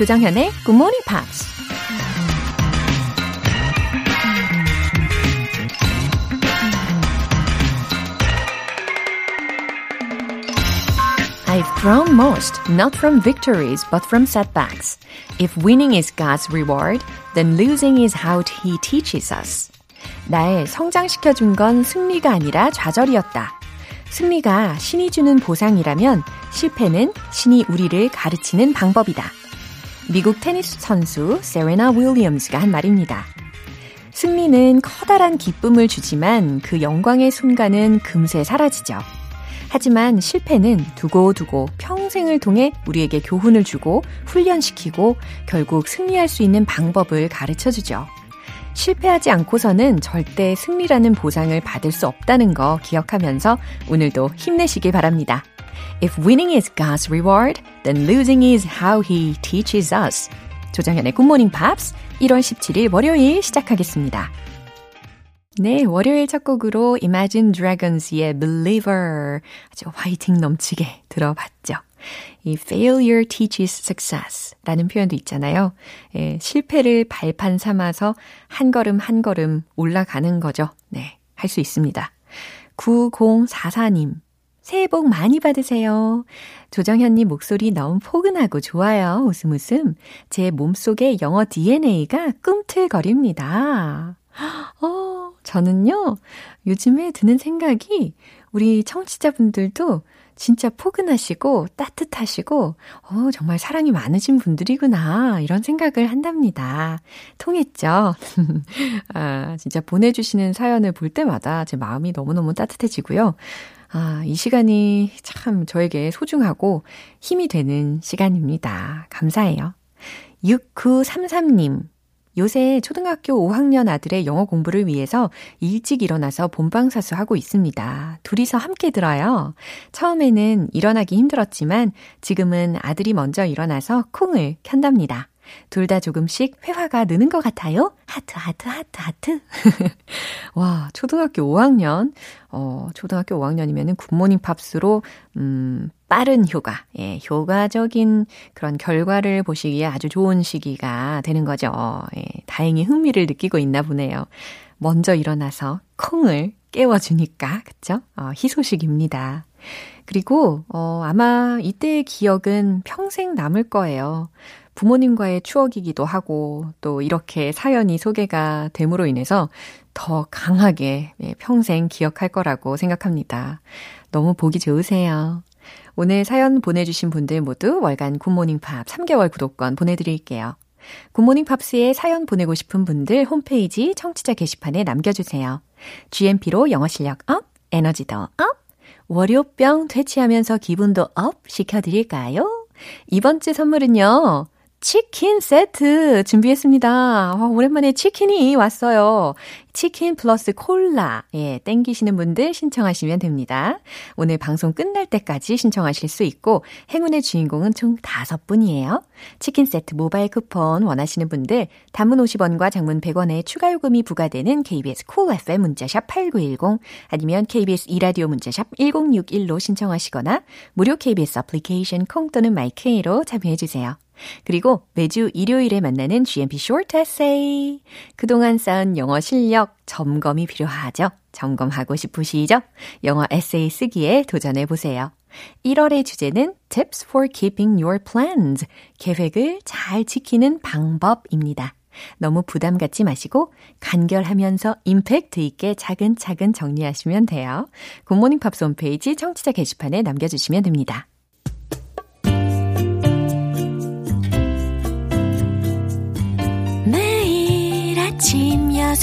조정현의 Good Morning Pops. I've grown most, not from victories, but from setbacks. If winning is God's reward, then losing is how He teaches us. 날 성장시켜준 건 승리가 아니라 좌절이었다. 승리가 신이 주는 보상이라면 실패는 신이 우리를 가르치는 방법이다. 미국 테니스 선수 세레나 윌리엄스가 한 말입니다. 승리는 커다란 기쁨을 주지만 그 영광의 순간은 금세 사라지죠. 하지만 실패는 두고두고 평생을 통해 우리에게 교훈을 주고 훈련시키고 결국 승리할 수 있는 방법을 가르쳐 주죠. 실패하지 않고서는 절대 승리라는 보상을 받을 수 없다는 거 기억하면서 오늘도 힘내시길 바랍니다. If winning is God's reward, then losing is how He teaches us. 조정현의 Morning Pops 1월 17일 월요일 시작하겠습니다. 네, 월요일 첫 곡으로 Imagine Dragons의 Believer 아주 화이팅 넘치게 들어봤죠. 이 failure teaches success 라는 표현도 있잖아요. 예, 실패를 발판 삼아서 한 걸음 한 걸음 올라가는 거죠. 네, 할 수 있습니다. 9044님, 새해 복 많이 받으세요. 조정현님 목소리 너무 포근하고 좋아요. 웃음 웃음. 제 몸속의 영어 DNA가 꿈틀거립니다. 어, 저는요, 요즘에 드는 생각이 우리 청취자분들도 진짜 포근하시고 따뜻하시고, 어, 정말 사랑이 많으신 분들이구나. 이런 생각을 한답니다. 통했죠? 아, 진짜 보내주시는 사연을 볼 때마다 제 마음이 너무 너무 따뜻해지고요. 아, 이 시간이 참 저에게 소중하고 힘이 되는 시간입니다. 감사해요. 6933님. 요새 초등학교 5학년 아들의 영어 공부를 위해서 일찍 일어나서 본방사수 하고 있습니다. 둘이서 함께 들어요. 처음에는 일어나기 힘들었지만 지금은 아들이 먼저 일어나서 콩을 켠답니다. 둘 다 조금씩 회화가 느는 것 같아요. 하트, 하트, 하트, 하트. 와, 초등학교 5학년. 어, 초등학교 5학년이면은 굿모닝 팝스로, 음, 빠른 효과, 예, 효과적인 그런 결과를 보시기에 아주 좋은 시기가 되는 거죠. 예, 다행히 흥미를 느끼고 있나 보네요. 먼저 일어나서 콩을 깨워주니까, 그쵸? 어, 희소식입니다. 그리고, 어, 아마 이때의 기억은 평생 남을 거예요. 부모님과의 추억이기도 하고, 또 이렇게 사연이 소개가 됨으로 인해서 더 강하게 예, 평생 기억할 거라고 생각합니다. 너무 보기 좋으세요. 오늘 사연 보내주신 분들 모두 월간 굿모닝 팝 3개월 구독권 보내드릴게요. 굿모닝 팝스에 사연 보내고 싶은 분들 홈페이지 청취자 게시판에 남겨주세요. GMP로 영어 실력 up, 에너지도 up, 월요병 퇴치하면서 기분도 up 시켜드릴까요? 이번 주 선물은요. 치킨 세트 준비했습니다. 와, 오랜만에 치킨이 왔어요. 치킨 플러스 콜라. 예, 땡기시는 분들 신청하시면 됩니다. 오늘 방송 끝날 때까지 신청하실 수 있고, 행운의 주인공은 총 다섯 분이에요. 치킨 세트 모바일 쿠폰 원하시는 분들, 단문 50원과 장문 100원의 추가 요금이 부과되는 KBS Cool FM 문자샵 8910, 아니면 KBS 2라디오 문자샵 1061로 신청하시거나, 무료 KBS 애플리케이션 콩 또는 마이케이로 참여해주세요. 그리고 매주 일요일에 만나는 GMP Short Essay. 그동안 쌓은 영어 실력 점검이 필요하죠? 점검하고 싶으시죠? 영어 에세이 쓰기에 도전해 보세요. 1월의 주제는 Tips for Keeping Your Plans. 계획을 잘 지키는 방법입니다. 너무 부담 갖지 마시고 간결하면서 임팩트 있게 차근차근 정리하시면 돼요. 굿모닝 팝스 홈페이지 청취자 게시판에 남겨주시면 됩니다.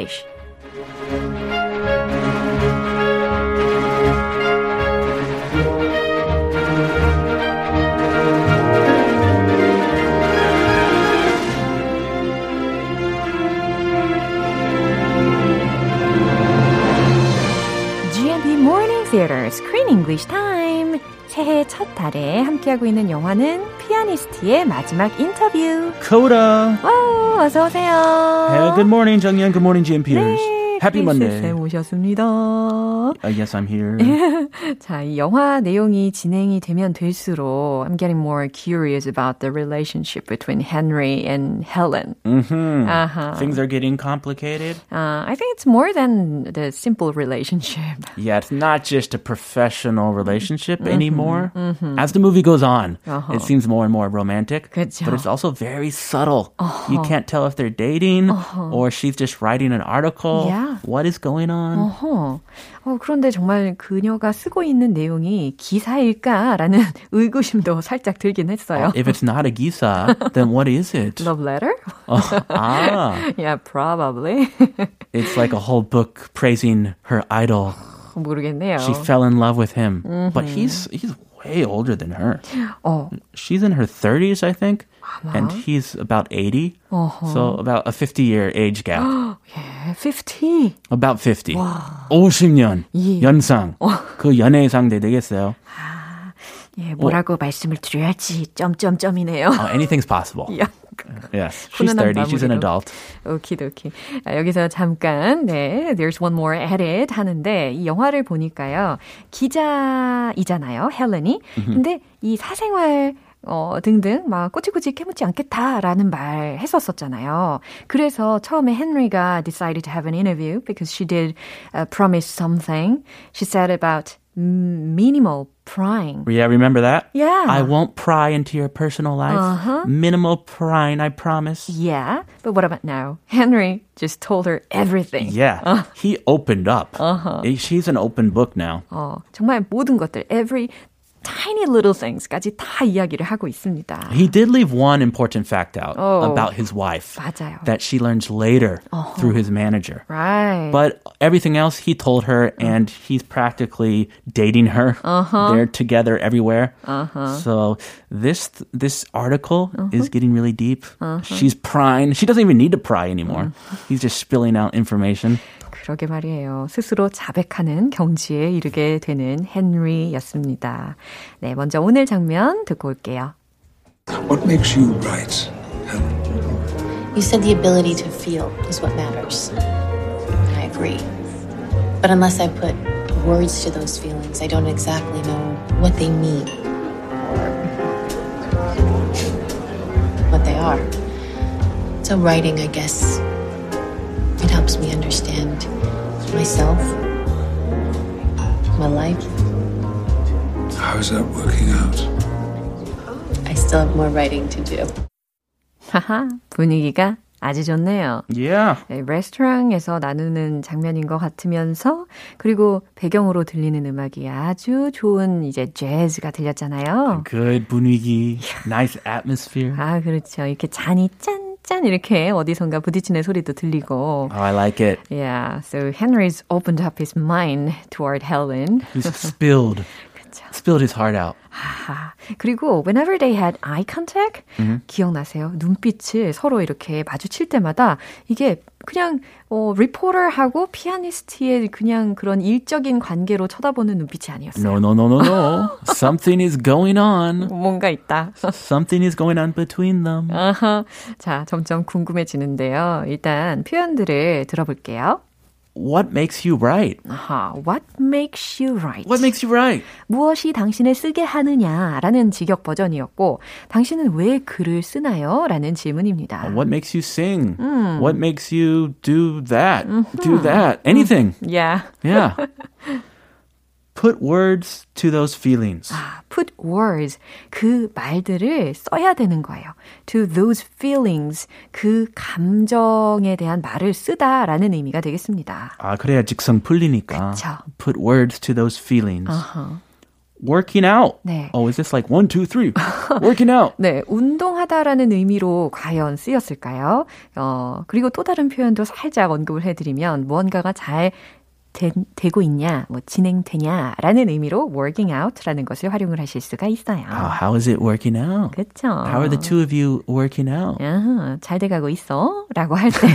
English. Morning Theater Screen English Time. 새해 첫 달에 함께하고 있는 영화는 피아니스트의 마지막 인터뷰. Coda. 와, 어서 오세요. Hey, good morning, 정연. Good morning, GM Peters. 네, Happy 크리스 Monday. 쌤 오셨습니다. Uh, yes, I'm here. 자, 이 영화 내용이 진행이 되면 될수록 I'm getting more curious about the relationship between Henry and Helen. hmm Uh-huh. Things are getting complicated. Uh, I think it's more than the simple relationship. Yeah, it's not just a professional relationship anymore. As the movie goes on, Uh-huh. it seems more and more romantic. 그쵸. But it's also very subtle. You can't tell if they're dating or she's just writing an article. Yeah. What is going on? 어허. 어, 그런데 정말 그녀가 쓰고 있는 내용이 기사일까라는 의구심도 살짝 들긴 했어요. If it's not a gisa, then what is it? Love letter? ah, yeah, probably. it's like a whole book praising her idol. 모르겠네요. She fell in love with him, but he's he's way older than her. 어, She's in her 30s, I think, And he's about 80. So about a 50 year age gap. 예, 50. about 50. 50년 예. 연상. 그 연예상 대 되겠어요. 예, 뭐라고 말씀을 드려야지 점점점이네요. Oh, anything's possible. 야, Yes, she's 훈훈한 30. She's an adult. 오키도키. 아, 여기서 잠깐, 네, there's one more edit 하는데, 이 영화를 보니까요, 기자이잖아요, 헬렌이. 근데 이 사생활, 어, 등등, 막, 꼬치꼬치 캐묻지 않겠다라는 말 했었었잖아요. 그래서 처음에 헨리가 decided to have an interview because she did uh, promise something. She said about minimal prying. Yeah, remember that? Yeah. I won't pry into your personal life. Uh-huh. Minimal prying, I promise. Yeah, but what about now? Henry just told her everything. Yeah, he opened up. She's an open book now. 어, 정말 모든 것들, every tiny little things까지 다 이야기를 하고 있습니다. He did leave one important fact out Oh. about his wife 맞아요. that she learns later through his manager. Right. But everything else he told her, and he's practically dating her. They're together everywhere. So this this article is getting really deep. She's prying. She doesn't even need to pry anymore. He's just spilling out information. 그러게 말이에요. 스스로 자백하는 경지에 이르게 되는 헨리였습니다. 네, 먼저 오늘 장면 듣고 올게요. What makes you right, Helen? You said the ability to feel is what matters. I agree. But unless I put words to those feelings, I don't exactly know what they mean or what they are. So writing, I guess, helps me understand myself, my life. How's that working out? I still have more writing to do. 하하, 분위기가 아주 좋네요. Yeah. 네, 레스토랑에서 나누는 장면인 것 같으면서 그리고 배경으로 들리는 음악이 아주 좋은 이제 재즈가 들렸잖아요. Good 분위기, nice atmosphere. 아, 그렇죠. 이렇게 잔이 짠 짠 이렇게 어디선가 부딪히는 소리도 들리고. Oh, I like it. Yeah, so Henry's opened up his mind toward Helen. He's spilled, spilled his heart out. 아, 그리고 whenever they had eye contact, 기억나세요? 눈빛을 서로 이렇게 마주칠 때마다 이게 그냥 어, 리포터하고 피아니스트의 그냥 그런 일적인 관계로 쳐다보는 눈빛이 아니었어요. No, no, no, no, no. Something is going on. 뭔가 있다. Something is going on between them. 자, 점점 궁금해지는데요. 일단 표현들을 들어볼게요. What makes you right? 아하, what makes you right? What makes you right? 무엇이 당신을 쓰게 하느냐라는 직역 버전이었고, 당신은 왜 글을 쓰나요? 라는 질문입니다. What makes you sing? What makes you do that? Do that? Anything. Yeah. Yeah. Put words to those feelings. put words 그 말들을 써야 되는 거예요. To those feelings 그 감정에 대한 말을 쓰다라는 의미가 되겠습니다. 아, 그래야 직성 풀리니까. 그쵸. Put words to those feelings. 아하. Working out. 네. Oh, is this like one, two, three? Working out. 네, 운동하다라는 의미로 과연 쓰였을까요? 어, 그리고 또 다른 표현도 살짝 언급을 해드리면 무언가가 잘 되, 되고 있냐, 뭐 진행되냐라는 의미로 working out라는 것을 활용을 하실 수가 있어요. Uh, how is it working out? 그렇죠. How are the two of you working out? 야, 잘 돼가고 있어? 라고 할 때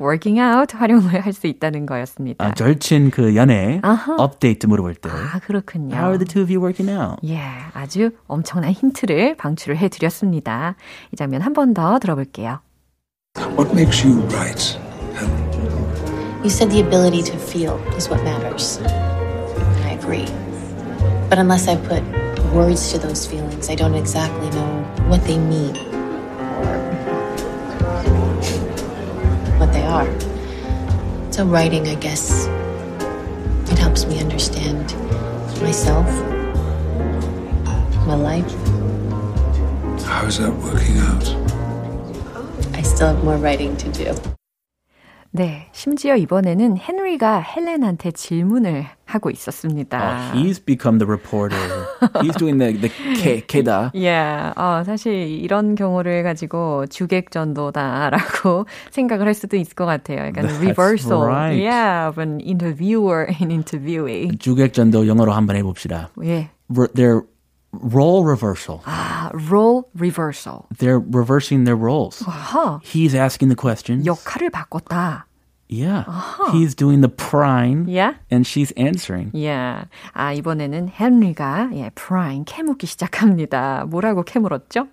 working out 활용을 할 수 있다는 거였습니다. 아, 절친 그 연애 아하. 업데이트 물어볼 때. 아, 그렇군요. How are the two of you working out? 예, 아주 엄청난 힌트를 방출을 해드렸습니다. 이 장면 한 번 더 들어볼게요. What makes you right, Helen? You said the ability to feel is what matters. I agree. But unless I put words to those feelings, I don't exactly know what they mean or what they are. So writing, I guess, it helps me understand myself, my life. How's that working out? I still have more writing to do. 네, 심지어 이번에는 헨리가 헬렌한테 질문을 하고 있었습니다. Oh, he's become the reporter. he's doing the the K, K다. 예, 어, 사실 이런 경우를 가지고 주객전도다라고 생각을 할 수도 있을 것 같아요. 약간 That's reversal, right. yeah, of an interviewer and interviewee. 주객전도 영어로 한번 해봅시다. 예, Re- they're role reversal. 아, role reversal. They're reversing their roles. 아하, He's asking the questions. 역할을 바꿨다. Yeah. He's doing the prying. Yeah. And she's answering. 예, 아 이번에는 헨리가 예, 프라임 캐묻기 시작합니다. 뭐라고 캐물었죠?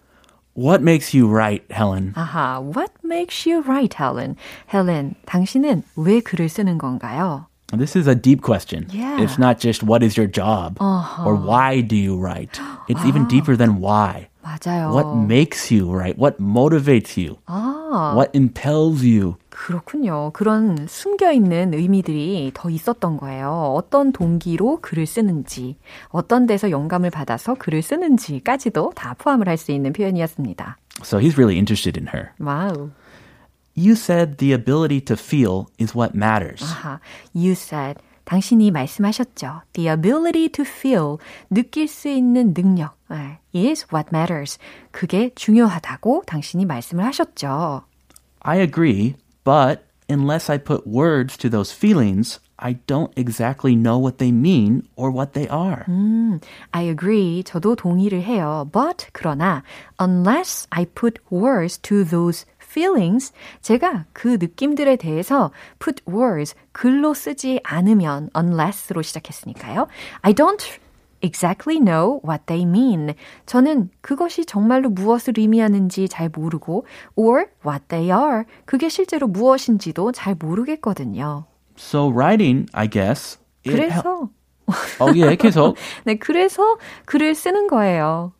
What makes you right, Helen? 아하, what makes you right, Helen? 헬렌, 당신은 왜 글을 쓰는 건가요? This is a deep question. Yeah. It's not just what is your job or why do you write. It's even deeper than why. 맞아요. What makes you right? What motivates you? 아, What impels you? 그렇군요. 그런 숨겨 있는 의미들이 더 있었던 거예요. 어떤 동기로 글을 쓰는지, 어떤 데서 영감을 받아서 글을 쓰는지까지도 다 포함을 할 수 있는 표현이었습니다. So he's really interested in her. 와우. You said the ability to feel is what matters. 아하, you said. 당신이 말씀하셨죠. The ability to feel, 느낄 수 있는 능력 네, is what matters. 그게 중요하다고 당신이 말씀을 하셨죠. I agree, but unless I put words to those feelings, I don't exactly know what they mean or what they are. I agree. 저도 동의를 해요. But 그러나 unless I put words to those feelings, 제가 그 느낌들에 대해서 put words 글로 쓰지 않으면 unless로 시작했으니까요. I don't exactly know what they mean. 저는 그것이 정말로 무엇을 의미하는지 잘 모르고 or what they are. 그게 실제로 무엇인지도 잘 모르겠거든요. So writing, I guess. 그래서 oh yeah, 계속. 네, 그래서 글을 쓰는 거예요.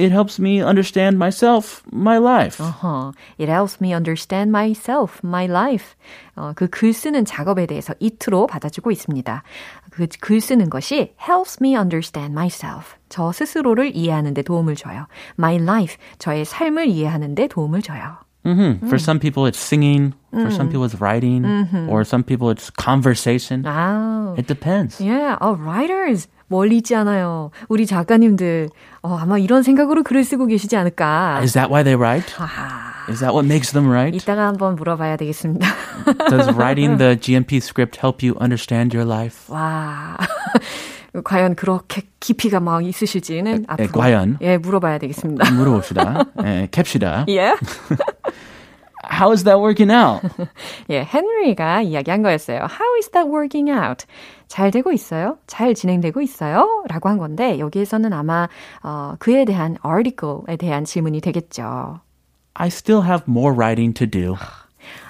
It helps me understand myself, my life. 어허, it helps me understand myself, my life. 어, 그 글 쓰는 작업에 대해서 it로 받아주고 있습니다. 그 글 쓰는 것이 helps me understand myself. 저 스스로를 이해하는 데 도움을 줘요. My life, 저의 삶을 이해하는 데 도움을 줘요. hmm For some people, it's singing. For some people, it's writing. Or some people, it's conversation. 아, It depends. yeah, oh, writers. 멀리 있지 않아요. 우리 작가님들, 어, 아마 이런 생각으로 글을 쓰고 계시지 않을까. Is that why they write? 아하, Is that what makes them write? 이따가 한번 물어봐야 되겠습니다. Does writing the GMP script help you understand your life? 와. 과연 그렇게 깊이가 막 있으실지는 앞으로 과연? 예 물어봐야 되겠습니다. 물어봅시다. 예, 캡시다. 예, How is that working out? 예, 헨리가 이야기한 거였어요. How is that working out? 잘 되고 있어요? 잘 진행되고 있어요? 라고 한 건데 여기에서는 아마 어, 그에 대한 article에 대한 질문이 되겠죠. I still have more writing to do.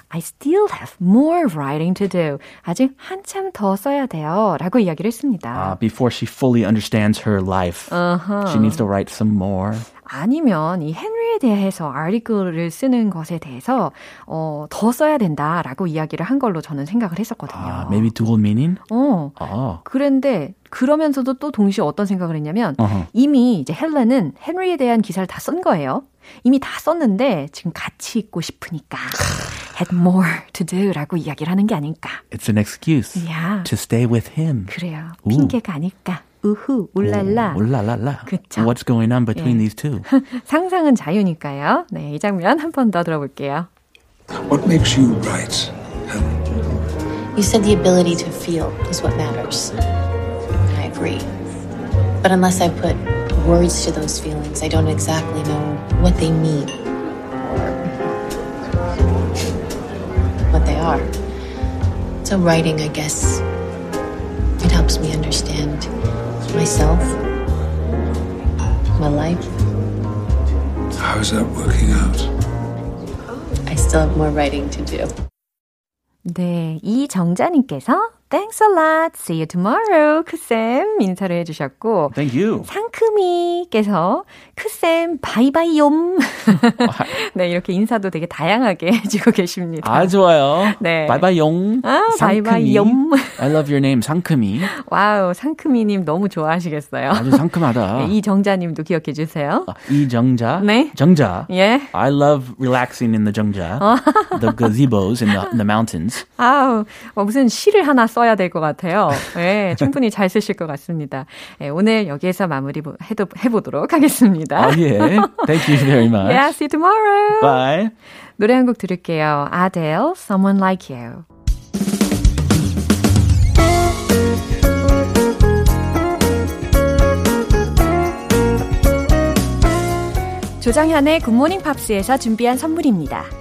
I still have more writing to do. 아직 한참 더 써야 돼요. 라고 이야기를 했습니다. Uh, before she fully understands her life, she needs to write some more. 아니면 이 헨리에 대해서 아티클을 쓰는 것에 대해서 어, 더 써야 된다라고 이야기를 한 걸로 저는 생각을 했었거든요. Uh, maybe dual meaning? 어. Oh. 그런데 그러면서도 또 동시에 어떤 생각을 했냐면 어허. 이미 이제 헬렌은 헨리에 대한 기사를 다 쓴 거예요. 이미 다 썼는데 지금 같이 있고 싶으니까 had more to do라고 이야기를 하는 게 아닐까. It's an excuse 야, to stay with him. 그래요. 오. 핑계가 아닐까. 우후, 울랄라. 울랄랄라. 그쵸. What's going on between 예. these two? 상상은 자유니까요. 네, 이 장면 한 번 더 들어볼게요. What makes you right, Helen? You said the ability to feel is what matters. I agree. But unless I put words to those feelings, I don't exactly know what they mean or what they are. So writing, I guess, it helps me understand myself, my life. How's that working out? I still have more writing to do. 네, 이정자님께서 Thanks a lot. See you tomorrow. 크쌤 인사를 해주셨고. Thank you. 상큼이께서 크쌤 바이바이용. 네, 이렇게 인사도 되게 다양하게 해주고 계십니다. 아, 좋아요. 네. 바이바이용. 아, 바이바이용. I love your name, 상큼이. 와우, 상큼이님 너무 좋아하시겠어요. 아주 상큼하다. 네, 이정자님도 기억해 주세요. 아, 이정자. 네. 정자. 예. I love relaxing in the 정자. the gazebos in the, in the mountains. 아우, 어, 무슨 시를 하나 써야 될 것 같아요. 예, 충분히 잘 쓰실 것 같습니다. 예, 오늘 여기에서 마무리 해도, 해보도록 하겠습니다. 아, 예. Thank you very much. Yeah, see you tomorrow. Bye. 노래 한 곡 들을게요. Adele, Someone Like You. 조정현의 굿모닝 팝스에서 준비한 선물입니다.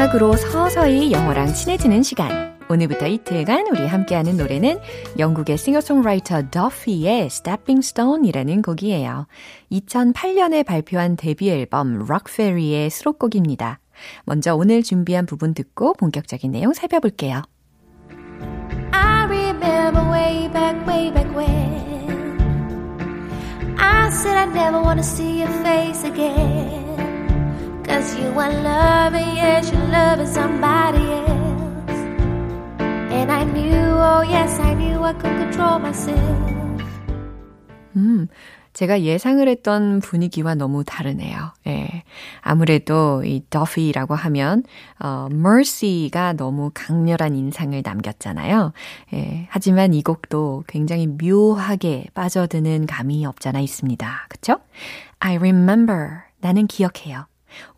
음악으로 서서히 영어랑 친해지는 시간. 오늘부터 이틀간 우리 함께하는 노래는 영국의 싱어송라이터 더피의 Stepping Stone이라는 곡이에요. 2008년에 발표한 데뷔 앨범 Rockferry의 수록곡입니다. 먼저 오늘 준비한 부분 듣고 본격적인 내용 살펴볼게요. I remember way back, way back when I said I never want to see your face again Cause you are loving, yes, you're loving somebody else And I knew, oh yes, I knew I could control myself 음, 제가 예상을 했던 분위기와 너무 다르네요. 예. 아무래도 이 더피라고 하면, 어, Mercy가 너무 강렬한 인상을 남겼잖아요. 예. 하지만 이 곡도 굉장히 묘하게 빠져드는 감이 없잖아 있습니다. 그쵸? I remember. 나는 기억해요.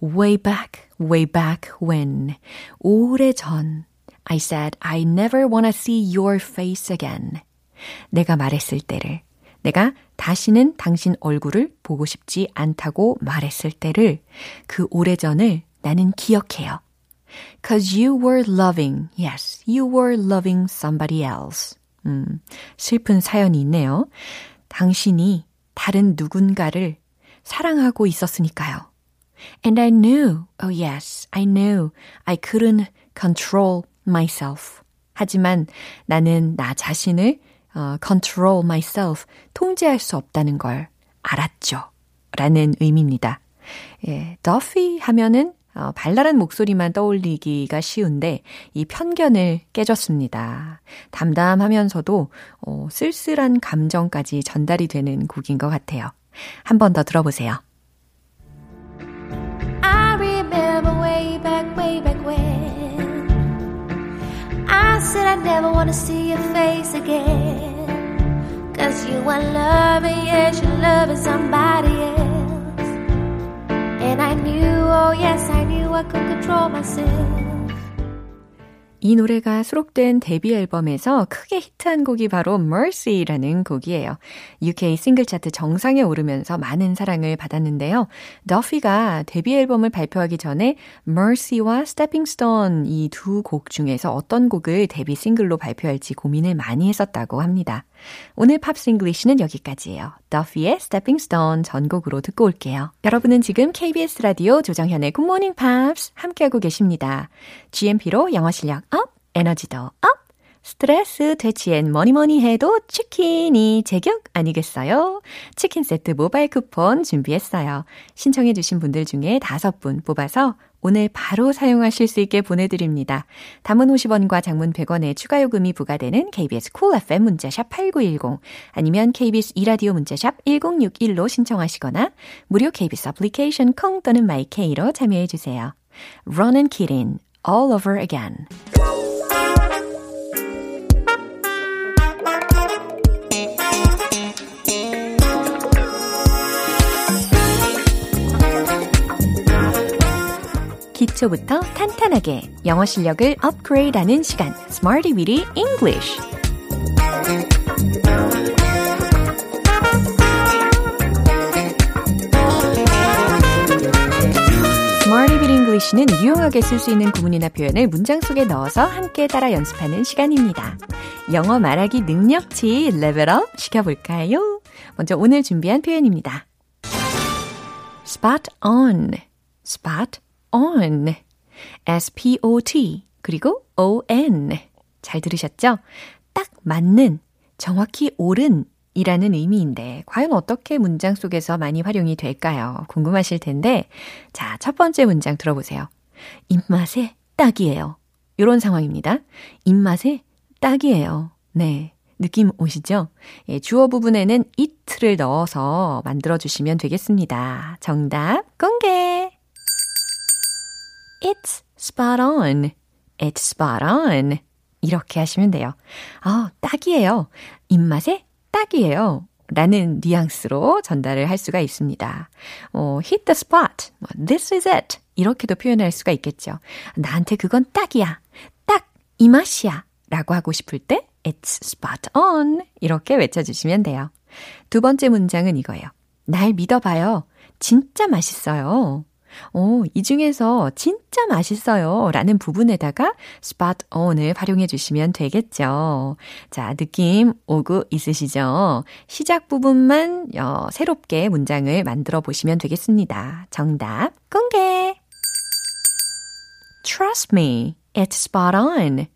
Way back, way back when. 오래 전. I said, I never wanna see your face again. 내가 말했을 때를. 내가 다시는 당신 얼굴을 보고 싶지 않다고 말했을 때를 그 오래전을 나는 기억해요. Cause you were loving, yes, you were loving somebody else. 음, 슬픈 사연이 있네요. 당신이 다른 누군가를 사랑하고 있었으니까요. And I knew, oh yes, I knew I couldn't control myself. 하지만 나는 나 자신을 어, control myself, 통제할 수 없다는 걸 알았죠. 라는 의미입니다. 예, 더피 하면은 어, 발랄한 목소리만 떠올리기가 쉬운데 이 편견을 깨졌습니다. 담담하면서도 어, 쓸쓸한 감정까지 전달이 되는 곡인 것 같아요. 한 번 더 들어보세요. Said I never want to see your face again. Cause you are loving, yes, you're loving somebody else. And I knew, oh yes, I knew I could control myself 이 노래가 수록된 데뷔 앨범에서 크게 히트한 곡이 바로 Mercy라는 곡이에요. UK 싱글 차트 정상에 오르면서 많은 사랑을 받았는데요. 더피가 데뷔 앨범을 발표하기 전에 Mercy와 Stepping Stone 이 두 곡 중에서 어떤 곡을 데뷔 싱글로 발표할지 고민을 많이 했었다고 합니다. 오늘 Pops English는 여기까지예요. 더피의 Stepping Stone 전곡으로 듣고 올게요. 여러분은 지금 KBS 라디오 조정현의 Good Morning Pops 함께하고 계십니다. GMP로 영어 실력 up, 에너지도 up, 스트레스 퇴치엔 뭐니뭐니 해도 치킨이 제격 아니겠어요? 치킨 세트 모바일 쿠폰 준비했어요. 신청해 주신 분들 중에 다섯 분 뽑아서 오늘 바로 사용하실 수 있게 보내드립니다. 단문 50원과 장문 100원의 추가 요금이 부과되는 KBS cool cool FM 문자샵 8910 아니면 KBS 이라디오 문자샵 1061로 신청하시거나 무료 KBS 애플리케이션 콩 또는 my K로 참여해주세요. Ronan Keating, All Over Again 기초부터 탄탄하게 영어 실력을 업그레이드하는 시간 Smarty Weedy English English는 유용하게 쓸 수 있는 구문이나 표현을 문장 속에 넣어서 함께 따라 연습하는 시간입니다. 영어 말하기 능력치 레벨업 시켜볼까요? 먼저 오늘 준비한 표현입니다. spot on, spot on. S-P-O-T 그리고 O-N. 잘 들으셨죠? 딱 맞는, 정확히 옳은 이라는 의미인데 과연 어떻게 문장 속에서 많이 활용이 될까요? 궁금하실 텐데 자, 첫 번째 문장 들어보세요. 입맛에 딱이에요. 이런 상황입니다. 입맛에 딱이에요. 네. 느낌 오시죠? 예, 주어 부분에는 it를 넣어서 만들어 주시면 되겠습니다. 정답 공개! It's spot on. It's spot on. 이렇게 하시면 돼요. 아, 딱이에요. 입맛에 딱이에요. 라는 뉘앙스로 전달을 할 수가 있습니다. 어, hit the spot. This is it. 이렇게도 표현할 수가 있겠죠. 나한테 그건 딱이야. 딱 이 맛이야. 라고 하고 싶을 때 it's spot on. 이렇게 외쳐주시면 돼요. 두 번째 문장은 이거예요. 날 믿어봐요. 진짜 맛있어요. 오, 이 중에서 진짜 맛있어요. 라는 부분에다가 spot on을 활용해 주시면 되겠죠. 자, 느낌 오고 있으시죠? 시작 부분만 어, 새롭게 문장을 만들어 보시면 되겠습니다. 정답 공개! Trust me, it's spot on.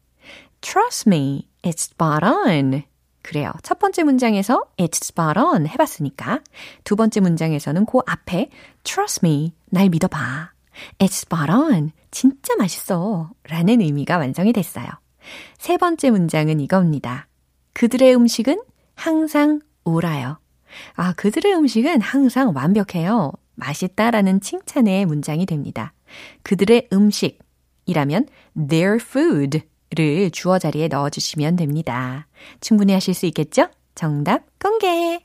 Trust me, it's spot on. 그래요. 첫 번째 문장에서 it's spot on 해봤으니까 두 번째 문장에서는 그 앞에 trust me, 날 믿어봐. It's spot on. 진짜 맛있어. 라는 의미가 완성이 됐어요. 세 번째 문장은 이겁니다. 그들의 음식은 항상 옳아요. 아, 그들의 음식은 항상 완벽해요. 맛있다라는 칭찬의 문장이 됩니다. 그들의 음식이라면 their food 를 주어 자리에 넣어주시면 됩니다. 충분히 하실 수 있겠죠? 정답 공개!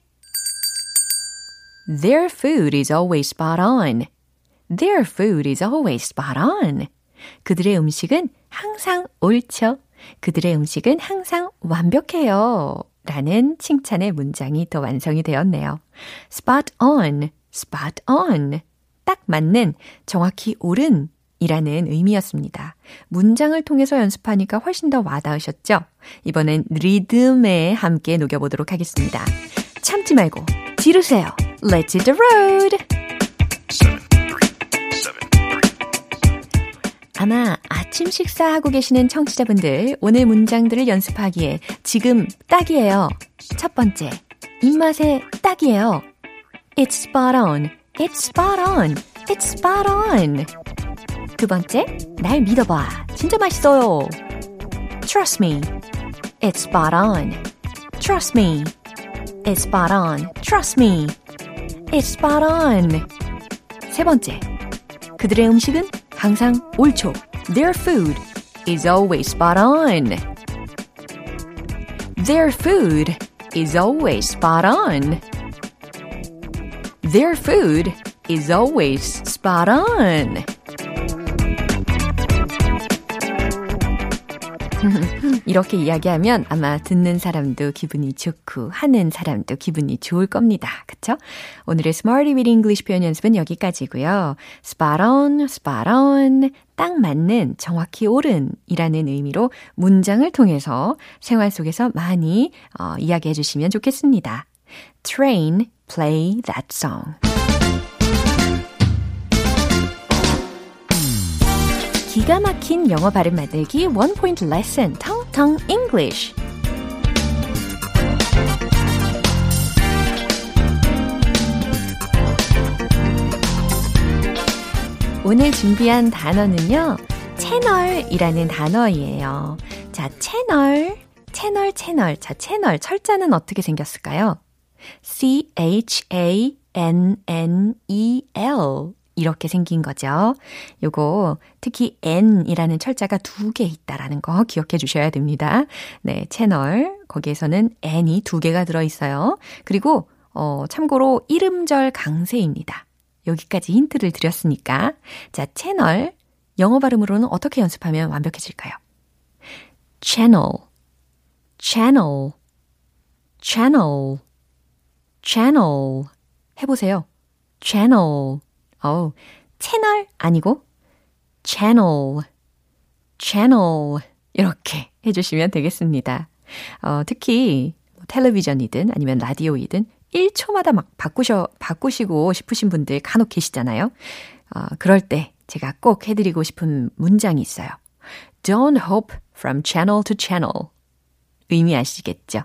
Their food is always spot on. Their food is always spot on. 그들의 음식은 항상 옳죠. 그들의 음식은 항상 완벽해요. 라는 칭찬의 문장이 또 완성이 되었네요. spot on, spot on. 딱 맞는, 정확히 옳은 이라는 의미였습니다. 문장을 통해서 연습하니까 훨씬 더 와닿으셨죠? 이번엔 리듬에 함께 녹여보도록 하겠습니다. 참지 말고 지르세요. Let's hit the road! 아마 아침 식사하고 계시는 청취자분들 오늘 문장들을 연습하기에 지금 딱이에요. 첫 번째, 입맛에 딱이에요. It's spot on. It's spot on. It's spot on. 두 번째, 날 믿어봐. 진짜 맛있어요. Trust me. It's spot on. Trust me. It's spot on. Trust me. It's spot on. 세 번째, 그들의 음식은 항상 옳죠. Their food is always spot on. Their food is always spot on. Their food is always spot on. 이렇게 이야기하면 아마 듣는 사람도 기분이 좋고 하는 사람도 기분이 좋을 겁니다. 그쵸? 오늘의 Smarty with English 표현 연습은 여기까지고요. spot on, spot on, 딱 맞는, 정확히 옳은 이라는 의미로 문장을 통해서 생활 속에서 많이 어, 이야기해 주시면 좋겠습니다. Train, play that song. 기가 막힌 영어 발음 만들기 원 포인트 레슨 텅 Tongue English. 오늘 준비한 단어는요, 채널이라는 단어이에요. 자, 채널, 채널, 채널. 자, 채널. 철자는 어떻게 생겼을까요? C-H-A-N-N-E-L. 이렇게 생긴 거죠. 요거 특히 N이라는 철자가 두 개 있다라는 거 기억해 주셔야 됩니다. 네, 채널 거기에서는 N이 두 개가 들어 있어요. 그리고 어 참고로 이름절 강세입니다. 여기까지 힌트를 드렸으니까 자, 채널 영어 발음으로는 어떻게 연습하면 완벽해질까요? channel channel channel channel 해보세요. channel 어우, 채널 아니고 channel, channel 이렇게 해주시면 되겠습니다. 어, 특히 뭐 텔레비전이든 아니면 라디오이든 1초마다 막 바꾸셔, 바꾸시고 싶으신 분들 간혹 계시잖아요. 어, 그럴 때 제가 꼭 해드리고 싶은 문장이 있어요. Don't hop from channel to channel. 의미 아시겠죠?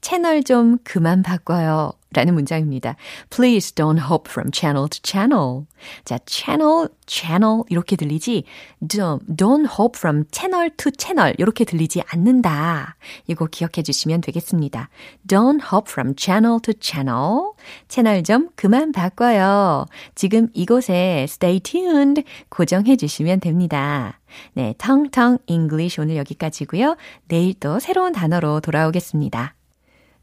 채널 좀 그만 바꿔요. 라는 문장입니다. Please don't hop from channel to channel. 자, channel, channel 이렇게 들리지 don't, don't hop from channel to channel 이렇게 들리지 않는다. 이거 기억해 주시면 되겠습니다. Don't hop from channel to channel. 채널 좀 그만 바꿔요. 지금 이곳에 stay tuned 고정해 주시면 됩니다. 네, 텅텅 English 오늘 여기까지고요. 내일 또 새로운 단어로 돌아오겠습니다.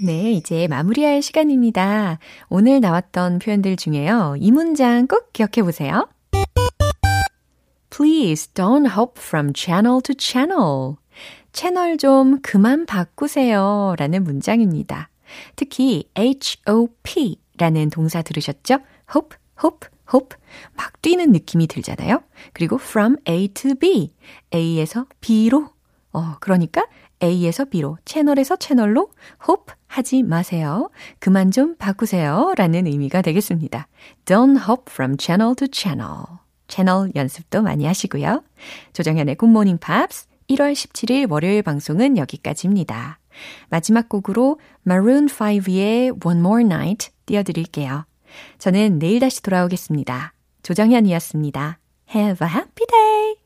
네, 이제 마무리할 시간입니다. 오늘 나왔던 표현들 중에요. 이 문장 꼭 기억해 보세요. Please don't hop from channel to channel. 채널 좀 그만 바꾸세요. 라는 문장입니다. 특히 hop 라는 동사 들으셨죠? hop, hop, hop. 막 뛰는 느낌이 들잖아요. 그리고 from A to B. A에서 B로. 어, 그러니까 A에서 B로, 채널에서 채널로 hop 하지 마세요. 그만 좀 바꾸세요. 라는 의미가 되겠습니다. Don't hop from channel to channel. 채널 연습도 많이 하시고요. 조정현의 Morning Pops 1월 17일 월요일 방송은 여기까지입니다. 마지막 곡으로 Maroon 5의 One More Night 띄워드릴게요. 저는 내일 다시 돌아오겠습니다. 조정현이었습니다. Have a happy day!